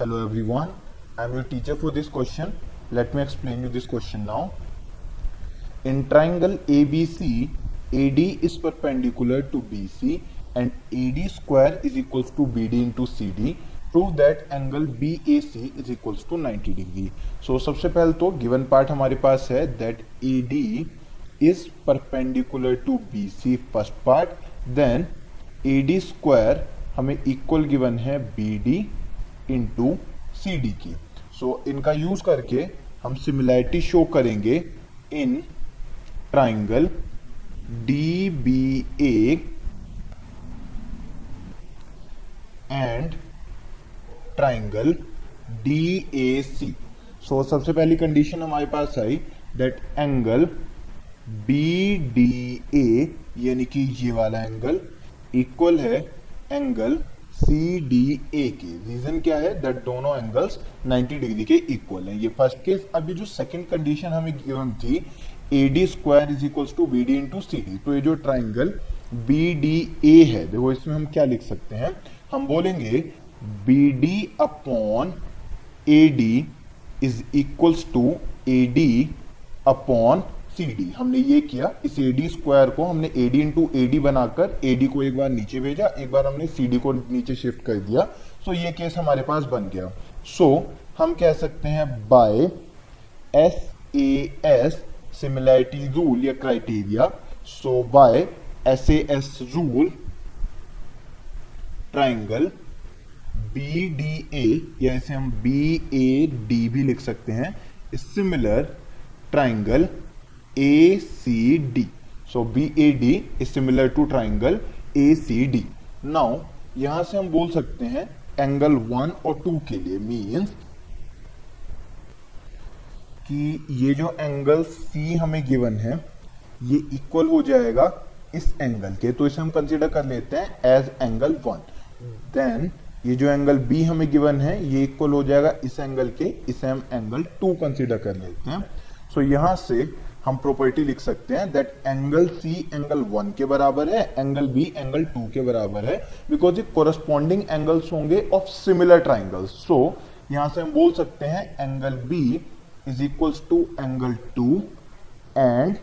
Hello everyone, I am your teacher for this question. Let me explain you this question now. In triangle ABC, AD is perpendicular to BC and AD square is equals to BD into CD. Prove that angle BAC is equals to 90 degree. So सबसे पहले तो given part हमारे पास है that AD is perpendicular to BC first part, then AD square हमें equal given है BD into C D की सो so, इनका यूज़ करके हम सिमिलैरिटी शो करेंगे in triangle D B A and triangle D A C so सबसे पहली condition हमारे पास I that angle B D A यानी कि ये वाला एंगल इक्वल है एंगल सी डी ए के। रीजन क्या है? दैट दोनों एंगल्स 90 डिग्री के इक्वल हैं। ये फ़र्स्ट केस अभी जो सेकंड कंडीशन हमें गिवन थी A D square is equal to B D into C D तो ये जो ट्राइंगल बी डी ए है, देखो इसमें हम क्या लिख सकते हैं? हम बोलेंगे B D upon A D is equals to A D upon C D हमने ये किया इस ए डी स्क्वायर को हमने A D into A D बनाकर ए डी को एक बार नीचे भेजा एक बार हमने सी डी को नीचे शिफ्ट कर दिया। सो so ये केस हमारे पास बन गया। सो so, हम कह सकते हैं by S A S similarity rule या criteria so by S A S rule triangle B D A या इसे हम बी ए डी भी लिख सकते हैं। Similar triangle ACD. So BAD is similar to triangle ACD. Now यहाँ से हम बोल सकते हैं एंगल वन और टू के लिए मीन्स कि ये जो एंगल C हमें गिवन है ये इक्वल हो जाएगा इस एंगल के तो इसे हम कंसीडर कर लेते हैं एज एंगल वन देन ये जो एंगल बी हमें गिवन है ये इक्वल हो जाएगा इस एंगल के इसे हम एंगल टू कंसीडर कर लेते हैं सो so, यहाँ से हम प्रॉपर्टी लिख सकते हैं that angle C angle one के बराबर है एंगल बी एंगल टू के बराबर है बिकॉज़ ये कोरस्पॉन्डिंग एंगल्स होंगे ऑफ़ सिमिलर ट्राइंगल्स सो यहाँ से हम बोल सकते हैं angle B is equals to angle two and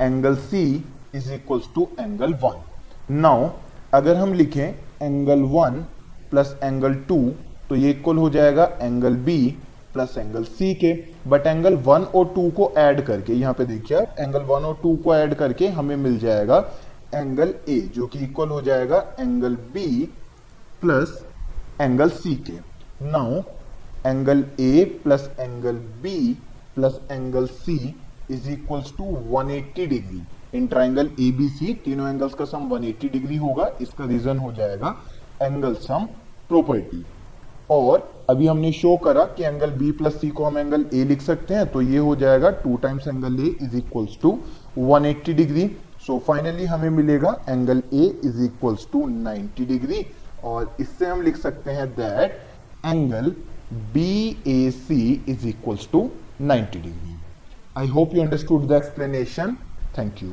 angle C is equals to angle one now अगर हम लिखें angle one plus angle two तो ये इक्वल हो जाएगा angle B plus angle C के बट एंगल वन और टू को ऐड करके, यहाँ पे देखिए एंगल वन और टू को ऐड करके हमें मिल जाएगा एंगल ए जो कि इक्वल हो जाएगा angle B plus angle C के। Now angle A plus angle B plus angle C is equals to 180 degree in triangle A B C तीनों एंगल्स का सम 180 डिग्री होगा, इसका रीजन हो जाएगा एंगल सम प्रॉपर्टी और अभी हमने शो करा कि एंगल बी प्लस सी को हम एंगल ए लिख सकते हैं तो ये हो जाएगा two times angle A is equals to 180 degree so finally हमें मिलेगा angle A is equals to 90 degree और इससे हम लिख सकते हैं that angle B A C is equals to 90 degree I hope you understood the explanation thank you